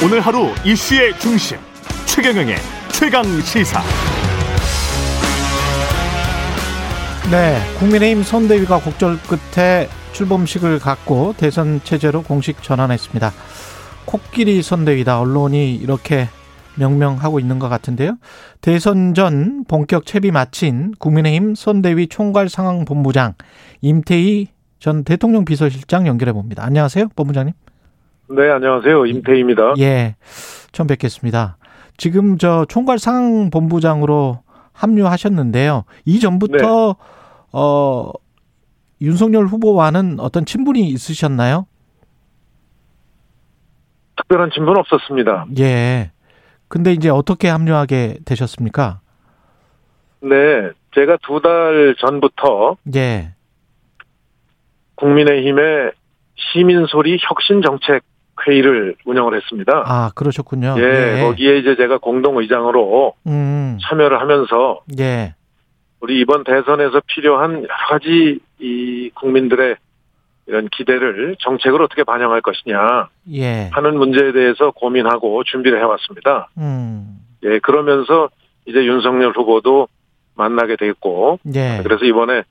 오늘 하루 이슈의 중심 최경영의 최강 시사. 네, 국민의힘 선대위가 곡절 끝에 출범식을 갖고 대선 체제로 공식 전환했습니다. 코끼리 선대위다 언론이 이렇게 명명하고 있는 것 같은데요. 대선 전 본격 채비 마친 국민의힘 선대위 총괄 상황 본부장 임태희 전 대통령 비서실장 연결해 봅니다. 안녕하세요, 본부장님. 네, 안녕하세요. 임태희입니다. 예, 처음 뵙겠습니다. 지금 저 총괄 상황본부장으로 합류하셨는데요. 이전부터 네. 어 윤석열 후보와는 어떤 친분이 있으셨나요? 특별한 친분 없었습니다. 예. 근데 이제 어떻게 합류하게 되셨습니까? 네, 제가 두 달 전부터 예. 국민의힘의 시민 소리 혁신 정책 회의를 운영을 했습니다. 아, 그러셨군요. 예, 예. 거기에 이제 제가 공동 의장으로 음. 참여를 하면서 예. 우리 이번 대선에서 필요한 여러 가지 이 국민들의 이런 기대를 정책으로 어떻게 반영할 것이냐 예. 하는 문제에 대해서 고민하고 준비를 해왔습니다. 음. 예, 그러면서 이제 윤석열 후보도 만나게 됐고, 예. 그래서 이번에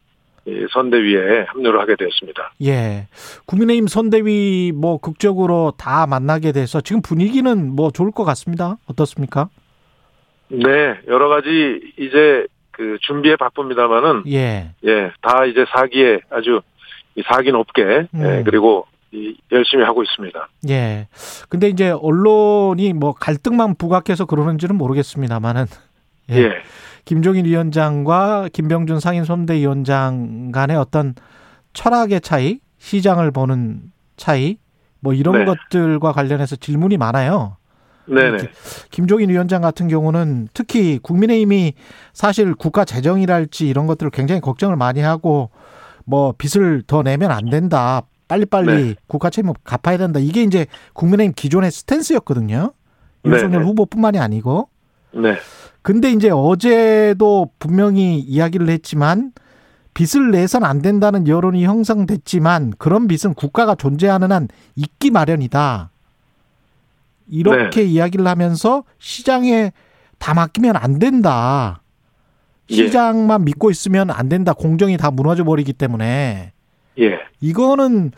선대위에 합류를 하게 되었습니다. 예. 국민의힘 선대위 뭐 극적으로 다 만나게 돼서 지금 분위기는 뭐 좋을 것 같습니다. 어떻습니까? 네, 여러 가지 이제 그 준비에 바쁩니다만은 예, 예, 다 이제 사기에 아주 사기 높게 예, 음. 예, 그리고 열심히 하고 있습니다. 예. 근데 이제 언론이 뭐 갈등만 부각해서 그러는지는 모르겠습니다만은 예. 예. 김종인 위원장과 김병준 상임선대위원장 간의 어떤 철학의 차이, 시장을 보는 차이, 뭐 이런 네. 것들과 관련해서 질문이 많아요. 네네. 김종인 위원장 같은 경우는 특히 국민의힘이 사실 국가 재정이랄지 이런 것들을 굉장히 걱정을 많이 하고 뭐 빚을 더 내면 안 된다. 빨리빨리 네. 국가 채무 갚아야 된다. 이게 이제 국민의힘 기존의 스탠스였거든요. 윤석열 후보뿐만이 아니고. 네. 근데 이제 어제도 분명히 이야기를 했지만 빚을 내선 안 된다는 여론이 형성됐지만 그런 빚은 국가가 존재하는 한 있기 마련이다. 이렇게 네. 이야기를 하면서 시장에 다 맡기면 안 된다. 예. 시장만 예. 믿고 있으면 안 된다. 공정이 다 무너져 버리기 때문에. 예. 이거는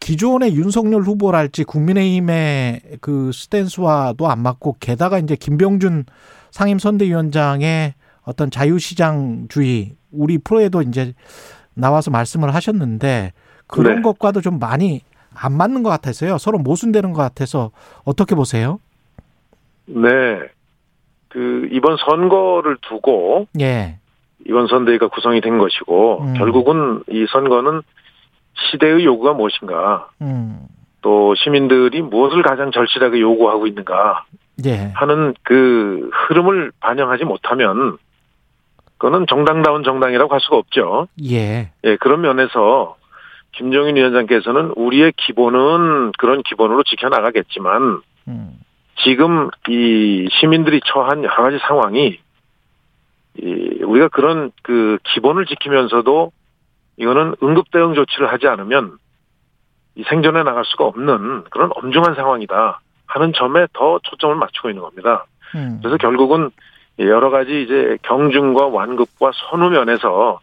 기존의 윤석열 후보랄지 국민의힘의 그 스탠스와도 안 맞고 게다가 이제 김병준 상임선대위원장의 어떤 자유시장주의 우리 프로에도 이제 나와서 말씀을 하셨는데 그런 네. 것과도 좀 많이 안 맞는 것 같아서요. 서로 모순되는 것 같아서 어떻게 보세요? 네. 그 이번 선거를 두고 예. 이번 선대위가 구성이 된 것이고 음. 결국은 이 선거는 시대의 요구가 무엇인가 음. 또 시민들이 무엇을 가장 절실하게 요구하고 있는가 예. 하는 그 흐름을 반영하지 못하면 그거는 정당다운 정당이라고 할 수가 없죠. 예. 예, 그런 면에서 김종인 위원장께서는 우리의 기본은 그런 기본으로 지켜나가겠지만 음. 지금 이 시민들이 처한 여러 가지 상황이 이 우리가 그런 그 기본을 지키면서도 이거는 응급 대응 조치를 하지 않으면 이 생존해 나갈 수가 없는 그런 엄중한 상황이다 하는 점에 더 초점을 맞추고 있는 겁니다. 음. 그래서 결국은 여러 가지 이제 경중과 완급과 선우 면에서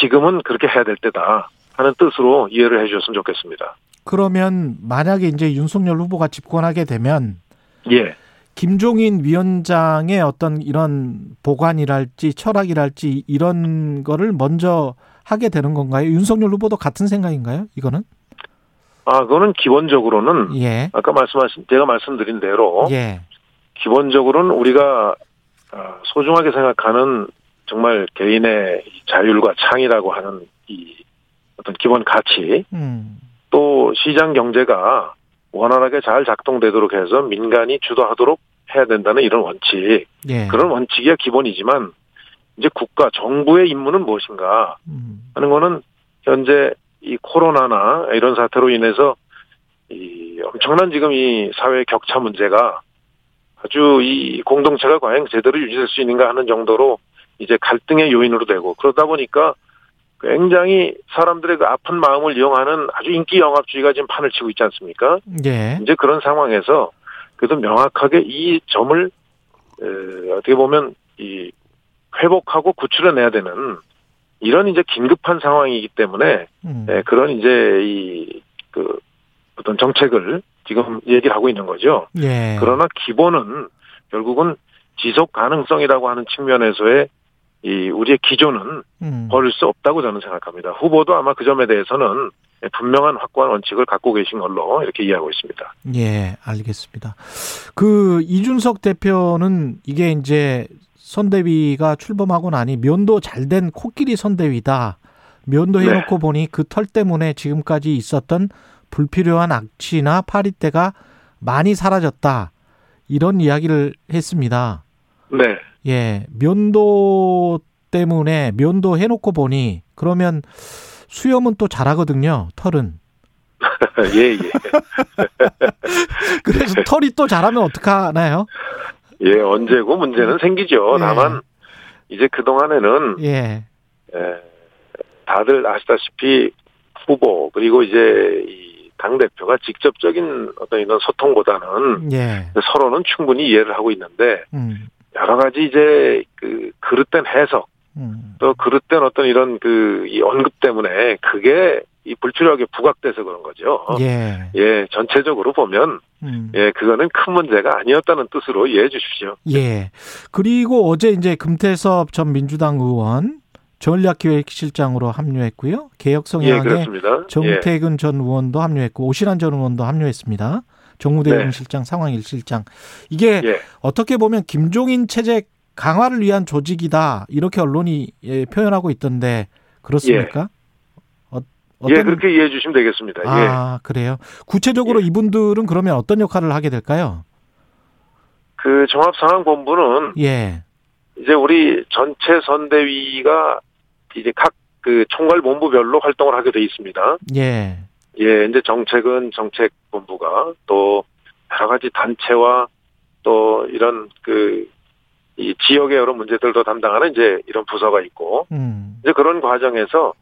지금은 그렇게 해야 될 때다 하는 뜻으로 이해를 해 주셨으면 좋겠습니다. 그러면 만약에 이제 윤석열 후보가 집권하게 되면 예. 김종인 위원장의 어떤 이런 보관이랄지 철학이랄지 이런 거를 먼저 하게 되는 건가요? 윤석열 후보도 같은 생각인가요? 이거는? 아, 그거는 기본적으로는 예. 아까 말씀하신 제가 말씀드린 대로 예. 기본적으로는 우리가 아, 소중하게 생각하는 정말 개인의 자율과 창의라고 하는 이 어떤 기본 가치 음. 또 시장 경제가 원활하게 잘 작동되도록 해서 민간이 주도하도록 해야 된다는 이런 원칙 예. 그런 원칙이야 기본이지만 이제 국가 정부의 임무는 무엇인가 음. 하는 거는 현재 이 코로나나 이런 사태로 인해서 이 엄청난 지금 이 사회 격차 문제가 아주 이 공동체가 과연 제대로 유지될 수 있는가 하는 정도로 이제 갈등의 요인으로 되고 그러다 보니까 굉장히 사람들의 그 아픈 마음을 이용하는 아주 인기 영합주의가 지금 판을 치고 있지 않습니까? 예. 이제 그런 상황에서 그래서 명확하게 이 점을 에, 어떻게 보면 이 회복하고 구출해내야 되는 이런 이제 긴급한 상황이기 때문에 음. 에, 그런 이제 이 그 어떤 정책을 지금 얘기를 하고 있는 거죠. 예. 그러나 기본은 결국은 지속 가능성이라고 하는 측면에서의 이 우리의 기조는 음. 버릴 수 없다고 저는 생각합니다. 후보도 아마 그 점에 대해서는 분명한 확고한 원칙을 갖고 계신 걸로 이렇게 이해하고 있습니다. 예, 알겠습니다. 그 이준석 대표는 이게 이제 선대위가 출범하고 나니 면도 잘 된 코끼리 선대위다. 면도 네. 해놓고 보니 그 털 때문에 지금까지 있었던 불필요한 악취나 파리때가 많이 사라졌다. 이런 이야기를 했습니다. 네. 예, 면도 때문에 면도 해놓고 보니 그러면 수염은 또 자라거든요. 털은. 예, 예. 그래서 털이 또 자라면 어떡하나요? 예, 언제고 문제는 생기죠. 예. 다만 이제 그 동안에는 예. 에, 다들 아시다시피 후보 그리고 이제 이 당 대표가 직접적인 어떤 이런 소통보다는 예. 서로는 충분히 이해를 하고 있는데 음. 여러 가지 이제 그 그릇된 해석 음. 또 그릇된 어떤 이런 그 이 언급 때문에 그게 이 불필요하게 부각돼서 그런 거죠. 예. 예, 전체적으로 보면 음. 예, 그거는 큰 문제가 아니었다는 뜻으로 이해해 주십시오. 예. 그리고 어제 이제 금태섭 전 민주당 의원 전략기획실장으로 합류했고요. 개혁 예, 성향의 그렇습니다. 예. 정태근 전 의원도 합류했고 오신환 전 의원도 합류했습니다. 정무대응 네. 실장, 상황일 실장. 이게 예. 어떻게 보면 김종인 체제 강화를 위한 조직이다 이렇게 언론이 예, 표현하고 있던데 그렇습니까? 어, 예, 그렇게 이해해 주시면 되겠습니다. 예. 아 그래요. 구체적으로 예. 이분들은 그러면 어떤 역할을 하게 될까요? 그 종합상황본부는 예, 이제 우리 전체 선대위가 이제 각 그 총괄 본부별로 활동을 하게 돼 있습니다. 예, 예, 이제 정책은 정책 본부가 또 여러 가지 단체와 또 이런 그 이 지역의 여러 문제들도 담당하는 이제 이런 부서가 있고 음, 이제 그런 과정에서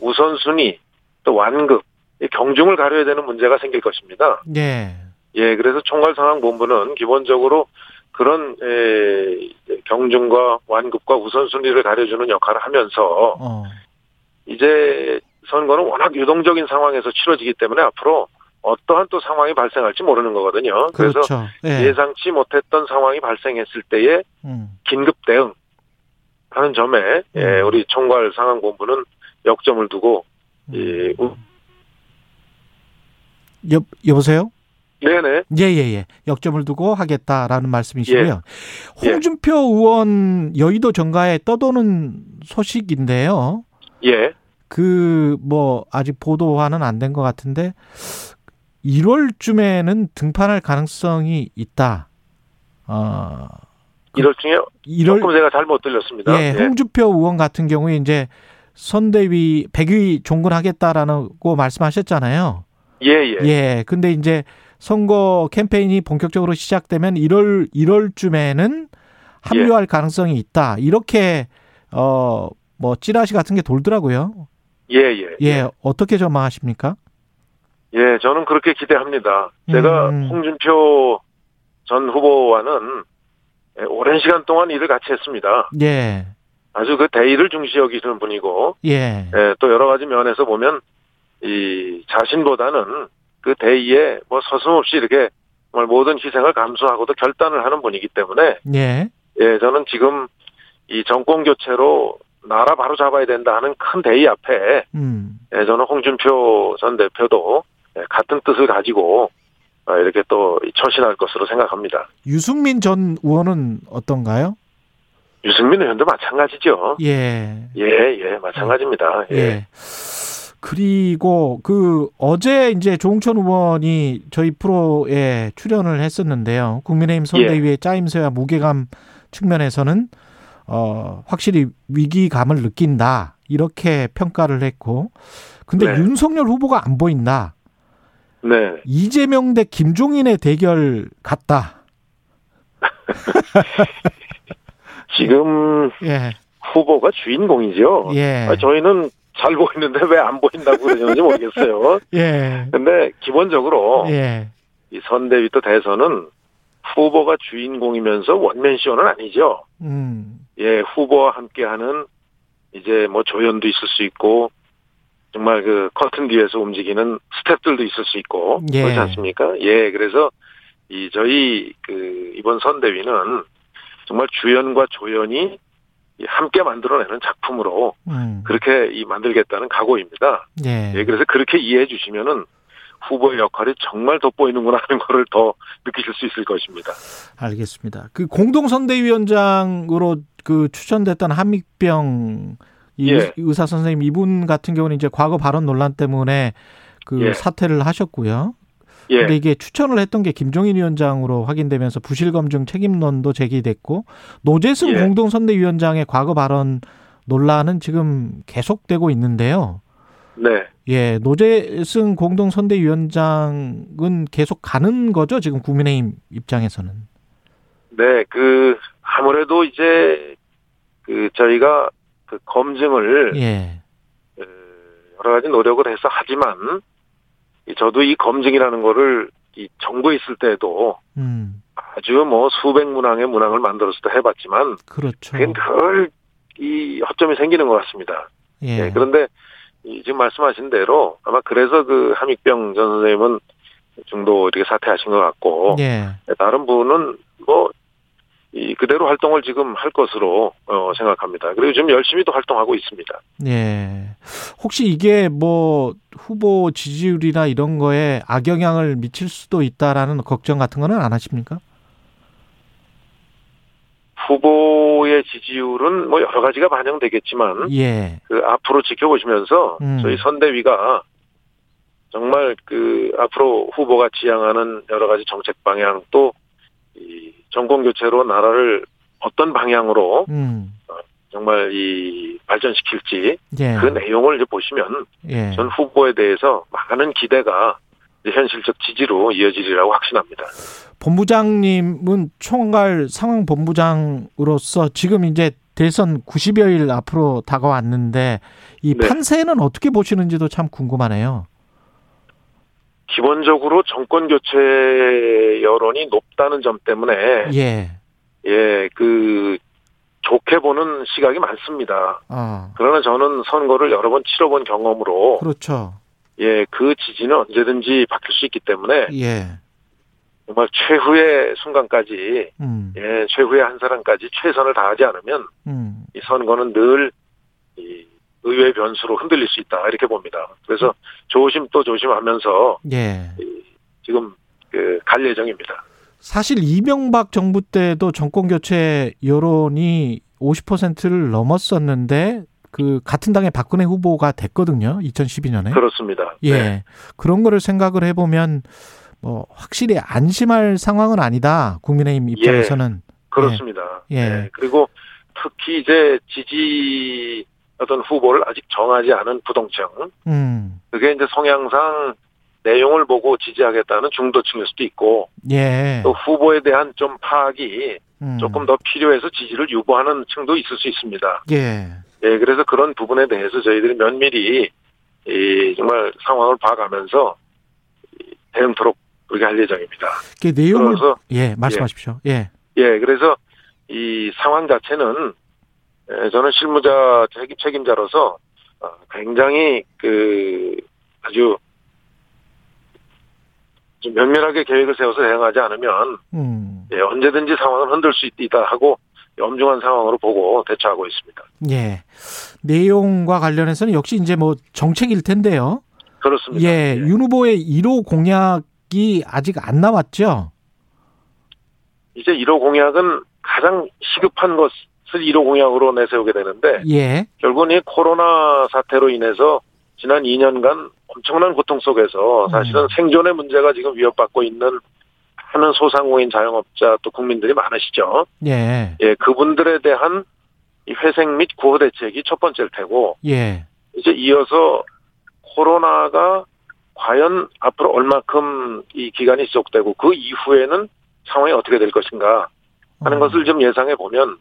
우선순위 또 완급 이 경중을 가려야 되는 문제가 생길 것입니다. 예, 예, 그래서 총괄상황본부는 기본적으로 그런 에, 경중과 완급과 우선순위를 가려주는 역할을 하면서 어, 이제 선거는 워낙 유동적인 상황에서 치러지기 때문에 앞으로 어떠한 또 상황이 발생할지 모르는 거거든요. 그래서 그렇죠. 예, 예상치 못했던 상황이 발생했을 때의 음, 긴급 대응 하는 점에 예, 음. 우리 총괄 상황본부는 역점을 두고 음. 이 우- 여 여보세요? 네네 예예 예 역점을 두고 하겠다라는 말씀이시고요. 예. 홍준표 의원 여의도 정가에 떠도는 소식인데요. 예 그 뭐 아직 보도화는 안 된 것 같은데 1월쯤에는 등판할 가능성이 있다. 어, 이럴 중에 1월 조금 제가 잘 못 들렸습니다. 예, 홍준표 의원 같은 경우에 이제 선대위 100위 종군하겠다라고 말씀하셨잖아요. 예, 예. 예. 근데 이제 선거 캠페인이 본격적으로 시작되면 1월 1월쯤에는 합류할 가능성이 있다. 이렇게 어 뭐 찌라시 같은 게 돌더라고요. 예, 예. 예, 어떻게 전망하십니까? 예, 저는 그렇게 기대합니다. 제가 음. 홍준표 전 후보와는 예, 오랜 시간 동안 일을 같이 했습니다. 예. 아주 그 대의를 중시 여기시는 분이고, 예. 예, 또 여러 가지 면에서 보면 이 자신보다는 그 대의에 뭐 서슴없이 이렇게 정말 모든 희생을 감수하고도 결단을 하는 분이기 때문에 예. 예, 저는 지금 이 정권 교체로 나라 바로 잡아야 된다 하는 큰 대의 앞에 음. 예, 저는 홍준표 전 대표도 예, 같은 뜻을 가지고 아, 이렇게 또 처신할 것으로 생각합니다. 유승민 전 의원은 어떤가요? 유승민 의원도 마찬가지죠. 예. 예, 예, 마찬가지입니다. 예. 예. 그리고 그 어제 이제 조홍천 의원이 저희 프로에 출연을 했었는데요. 국민의힘 예. 선대위의 짜임새와 무게감 측면에서는 어 확실히 위기감을 느낀다 이렇게 평가를 했고, 근데 네. 윤석열 후보가 안 보인다. 네. 이재명 대 김종인의 대결 같다. 지금 예, 후보가 주인공이죠. 예, 아, 저희는 잘 보이는데 왜 안 보인다고 그러는지 모르겠어요. 예, 근데 기본적으로 예, 이 선대위 또 대선은 후보가 주인공이면서 원맨 쇼는 아니죠. 음. 예, 후보와 함께하는 이제 뭐 조연도 있을 수 있고 정말 그 커튼 뒤에서 움직이는 스탭들도 있을 수 있고 예. 그렇지 않습니까? 예, 그래서 이 저희 그 이번 선대위는 정말 주연과 조연이 이 함께 만들어내는 작품으로 음. 그렇게 이 만들겠다는 각오입니다. 예. 예, 그래서 그렇게 이해해 주시면은 후보의 역할이 정말 돋보이는구나 하는 거를 더 느끼실 수 있을 것입니다. 알겠습니다. 그 공동선대위원장으로 그 추천됐던 한믹병 이 예. 의사 선생님 이분 같은 경우는 이제 과거 발언 논란 때문에 그 예. 사퇴를 하셨고요. 예, 근데 이게 추천을 했던 게 김종인 위원장으로 확인되면서 부실 검증 책임론도 제기됐고 노재승 예. 공동 선대위원장의 과거 발언 논란은 지금 계속되고 있는데요. 네. 예, 노재승 공동 선대위원장은 계속 가는 거죠, 지금 국민의힘 입장에서는. 네, 그 아무래도 이제 그 저희가 그 검증을 예, 어, 여러 가지 노력을 해서 하지만 이 저도 이 검증이라는 거를 이 정부에 있을 때도 음, 아주 뭐 수백 문항의 문항을 만들어서 도 해봤지만 그렇죠. 그게 늘 이 허점이 생기는 것 같습니다. 예, 예, 그런데 이 지금 말씀하신 대로 아마 그래서 그 함익병 전 선생님은 중도 이렇게 사퇴하신 것 같고 예, 다른 분은 뭐 이 그대로 활동을 지금 할 것으로 어, 생각합니다. 그리고 지금 열심히도 활동하고 있습니다. 예. 혹시 이게 뭐 후보 지지율이나 이런 거에 악영향을 미칠 수도 있다라는 걱정 같은 거는 안 하십니까? 후보의 지지율은 뭐 여러 가지가 반영되겠지만 예, 그 앞으로 지켜보시면서 음. 저희 선대위가 정말 그 앞으로 후보가 지향하는 여러 가지 정책 방향 또 이 정권 교체로 나라를 어떤 방향으로 음, 정말 이 발전시킬지 예, 그 내용을 이제 보시면 예. 전 후보에 대해서 많은 기대가 현실적 지지로 이어지리라고 확신합니다. 본부장님은 총괄 상황 본부장으로서 지금 이제 대선 90여일 앞으로 다가왔는데 이 네. 판세는 어떻게 보시는지도 참 궁금하네요. 기본적으로 정권 교체 여론이 높다는 점 때문에 예. 예, 그 좋게 보는 시각이 많습니다. 아, 그러나 저는 선거를 여러 번 치러본 경험으로 그렇죠. 예, 그 지지는 언제든지 바뀔 수 있기 때문에 예. 정말 최후의 순간까지 음. 예, 최후의 한 사람까지 최선을 다하지 않으면 음. 이 선거는 늘 이 의외의 변수로 흔들릴 수 있다 이렇게 봅니다. 그래서 조심 또 조심하면서 예. 이 지금 그 갈 예정입니다. 사실 이명박 정부 때도 정권 교체 여론이 50%를 넘었었는데 그 같은 당의 박근혜 후보가 됐거든요. 2012년에. 그렇습니다. 예. 네. 그런 거를 생각을 해 보면 뭐 확실히 안심할 상황은 아니다. 국민의힘 입장에서는. 그렇습니다. 예. 네. 그리고 특히 이제 지지 어떤 후보를 아직 정하지 않은 부동층 음. 그게 이제 성향상 내용을 보고 지지하겠다는 중도층일 수도 있고 예. 또 후보에 대한 좀 파악이 음. 조금 더 필요해서 지지를 유보하는 층도 있을 수 있습니다. 예. 예, 그래서 그런 부분에 대해서 저희들이 면밀히 이 정말 상황을 봐가면서 이 대응토록 그렇게 할 예정입니다. 그 내용을 그래서 예, 말씀하십시오. 예. 예, 그래서 이 상황 자체는 에, 저는 실무자 책임, 책임자로서 어, 굉장히 그 아주 좀 면밀하게 계획을 세워서 대응하지 않으면 음. 예, 언제든지 상황을 흔들 수 있다 하고 엄중한 상황으로 보고 대처하고 있습니다. 예. 내용과 관련해서는 역시 이제 뭐 정책일 텐데요. 그렇습니다. 예. 윤 후보의 1호 공약이 아직 안 나왔죠. 이제 1호 공약은 가장 시급한 것을 1호 공약으로 내세우게 되는데 예. 결국은 이 코로나 사태로 인해서 지난 2년간 엄청난 고통 속에서 사실은 음. 생존의 문제가 지금 위협받고 있는 하는 소상공인 자영업자 또 국민들이 많으시죠. 예. 예, 그분들에 대한 이 회생 및 구호 대책이 첫 번째일 테고 예. 이제 이어서 코로나가 과연 앞으로 얼마큼 이 기간이 지속되고 그 이후에는 상황이 어떻게 될 것인가 하는 어. 것을 좀 예상해 보면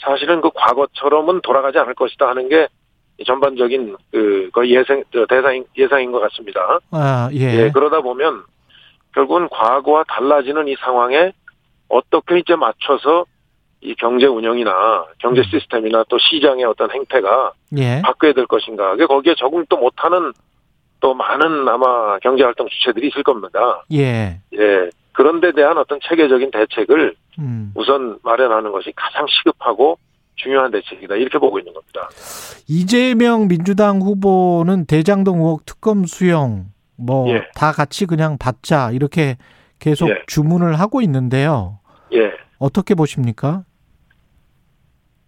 사실은 그 과거처럼은 돌아가지 않을 것이다 하는 게 전반적인 그 거의 예상 저 대상 예상인 것 같습니다. 아, 예. 예, 그러다 보면 결국은 과거와 달라지는 이 상황에 어떻게 이제 맞춰서 이 경제 운영이나 경제 시스템이나 또 시장의 어떤 행태가 예. 바뀌어야 될 것인가. 그게 거기에 적응 또 못하는 또 많은 아마 경제활동 주체들이 있을 겁니다. 예. 예. 그런 데 대한 어떤 체계적인 대책을 음. 우선 마련하는 것이 가장 시급하고 중요한 대책이다. 이렇게 보고 있는 겁니다. 이재명 민주당 후보는 대장동 의혹 특검 수용 뭐 예. 다 같이 그냥 받자 이렇게 계속 예. 주문을 하고 있는데요. 예. 어떻게 보십니까?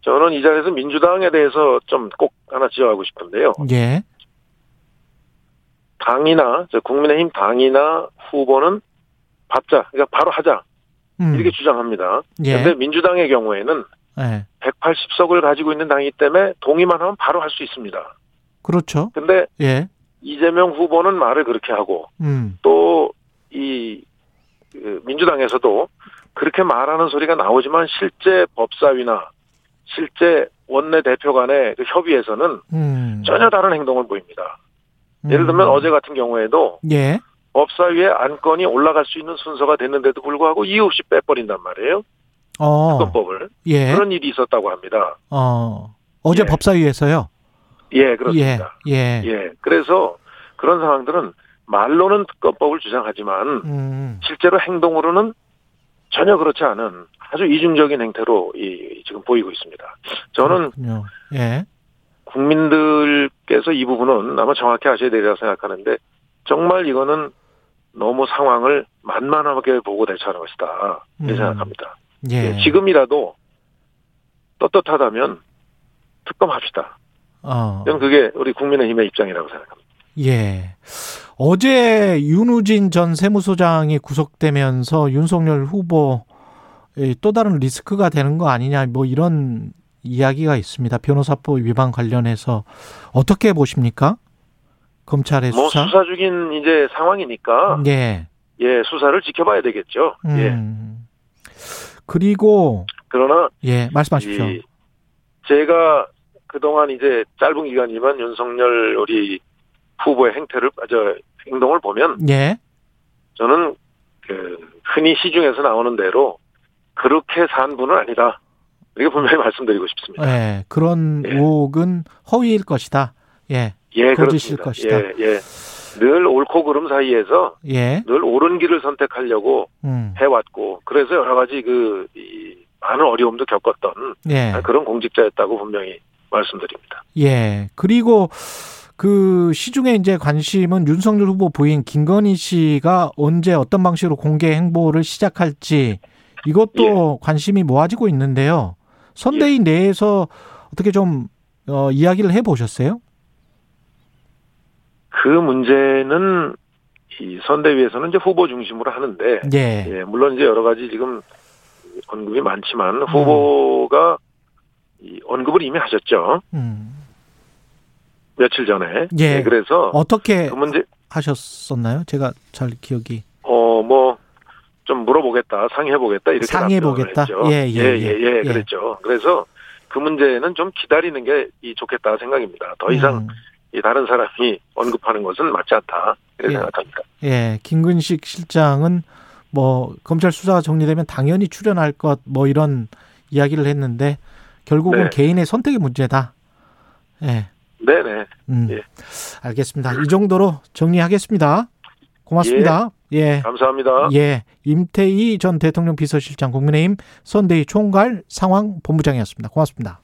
저는 이 자리에서 민주당에 대해서 좀 꼭 하나 지적하고 싶은데요. 예. 당이나 저 국민의힘 당이나 후보는 받자. 그러니까 바로 하자. 음. 이렇게 주장합니다. 예. 그런데 민주당의 경우에는 예. 180석을 가지고 있는 당이기 때문에 동의만 하면 바로 할 수 있습니다. 그렇죠. 근데 예. 이재명 후보는 말을 그렇게 하고 음. 또이 그 민주당에서도 그렇게 말하는 소리가 나오지만 실제 법사위나 실제 원내 대표 간의 그 협의에서는 음. 전혀 다른 행동을 보입니다. 예를 들면 음. 어제 같은 경우에도 예. 법사위에 안건이 올라갈 수 있는 순서가 됐는데도 불구하고 이유 없이 빼버린단 말이에요. 어. 특검법을. 예. 그런 일이 있었다고 합니다. 어. 어제 예. 법사위에서요. 예, 그렇습니다. 예. 예. 예. 그래서 그런 상황들은 말로는 특검법을 주장하지만 음. 실제로 행동으로는 전혀 그렇지 않은 아주 이중적인 행태로 이 지금 보이고 있습니다. 저는 그렇군요. 예. 국민들께서 이 부분은 아마 정확히 아셔야 되리라 생각하는데 정말 이거는 너무 상황을 만만하게 보고 대처하는 것이다. 이렇게 음. 생각합니다. 예. 예, 지금이라도 떳떳하다면 특검합시다. 어. 저는 그게 우리 국민의힘의 입장이라고 생각합니다. 예. 어제 윤우진 전 세무소장이 구속되면서 윤석열 후보 또 다른 리스크가 되는 거 아니냐 뭐 이런 이야기가 있습니다. 변호사법 위반 관련해서 어떻게 보십니까? 검찰의 뭐 수사? 수사 중인 이제 상황이니까 예. 예 수사를 지켜봐야 되겠죠. 예. 음. 그리고 그러나 예 말씀하십시오. 이 제가 그동안 이제 짧은 기간이지만 윤석열 우리 후보의 행태를 아, 저 행동을 보면 예. 저는 그 흔히 시중에서 나오는 대로 그렇게 산 분은 아니다. 이렇게 분명히 말씀드리고 싶습니다. 예. 그런 예. 의혹은 허위일 것이다. 예. 예, 거짓일 그렇습니다. 것이다. 예, 예. 늘 옳고 그름 사이에서 예. 늘 옳은 길을 선택하려고 음. 해왔고 그래서 여러 가지 그 이, 많은 어려움도 겪었던 예. 그런 공직자였다고 분명히 말씀드립니다. 예. 그리고 그 시중에 이제 관심은 윤석열 후보 부인 김건희 씨가 언제 어떤 방식으로 공개 행보를 시작할지 이것도 관심이 모아지고 있는데요. 선대위 내에서 어떻게 좀 어, 이야기를 해 보셨어요? 그 문제는 이 선대위에서는 이제 후보 중심으로 하는데 예. 예, 물론 이제 여러 가지 지금 언급이 음. 많지만 후보가 이 언급을 이미 하셨죠. 음. 며칠 전에. 예. 네, 그래서 어떻게 그 문제 하셨었나요? 제가 잘 기억이. 어 뭐 좀 물어보겠다, 상의해보겠다 이렇게 상의해보겠다? 했죠. 예, 예, 예, 예. 예, 예. 그랬죠. 그래서 그 문제는 좀 기다리는 게이 좋겠다 생각입니다. 더 이상 음. 이 다른 사람이 언급하는 것은 맞지 않다 이렇게 예. 생각합니다. 예, 김근식 실장은 뭐 검찰 수사가 정리되면 당연히 출연할 것 뭐 이런 이야기를 했는데 결국은 네. 개인의 선택의 문제다. 예. 네네. 음. 예. 알겠습니다. 이 정도로 정리하겠습니다. 고맙습니다. 예. 감사합니다. 예. 임태희 전 대통령 비서실장 국민의힘 선대위 총괄 상황 본부장이었습니다. 고맙습니다.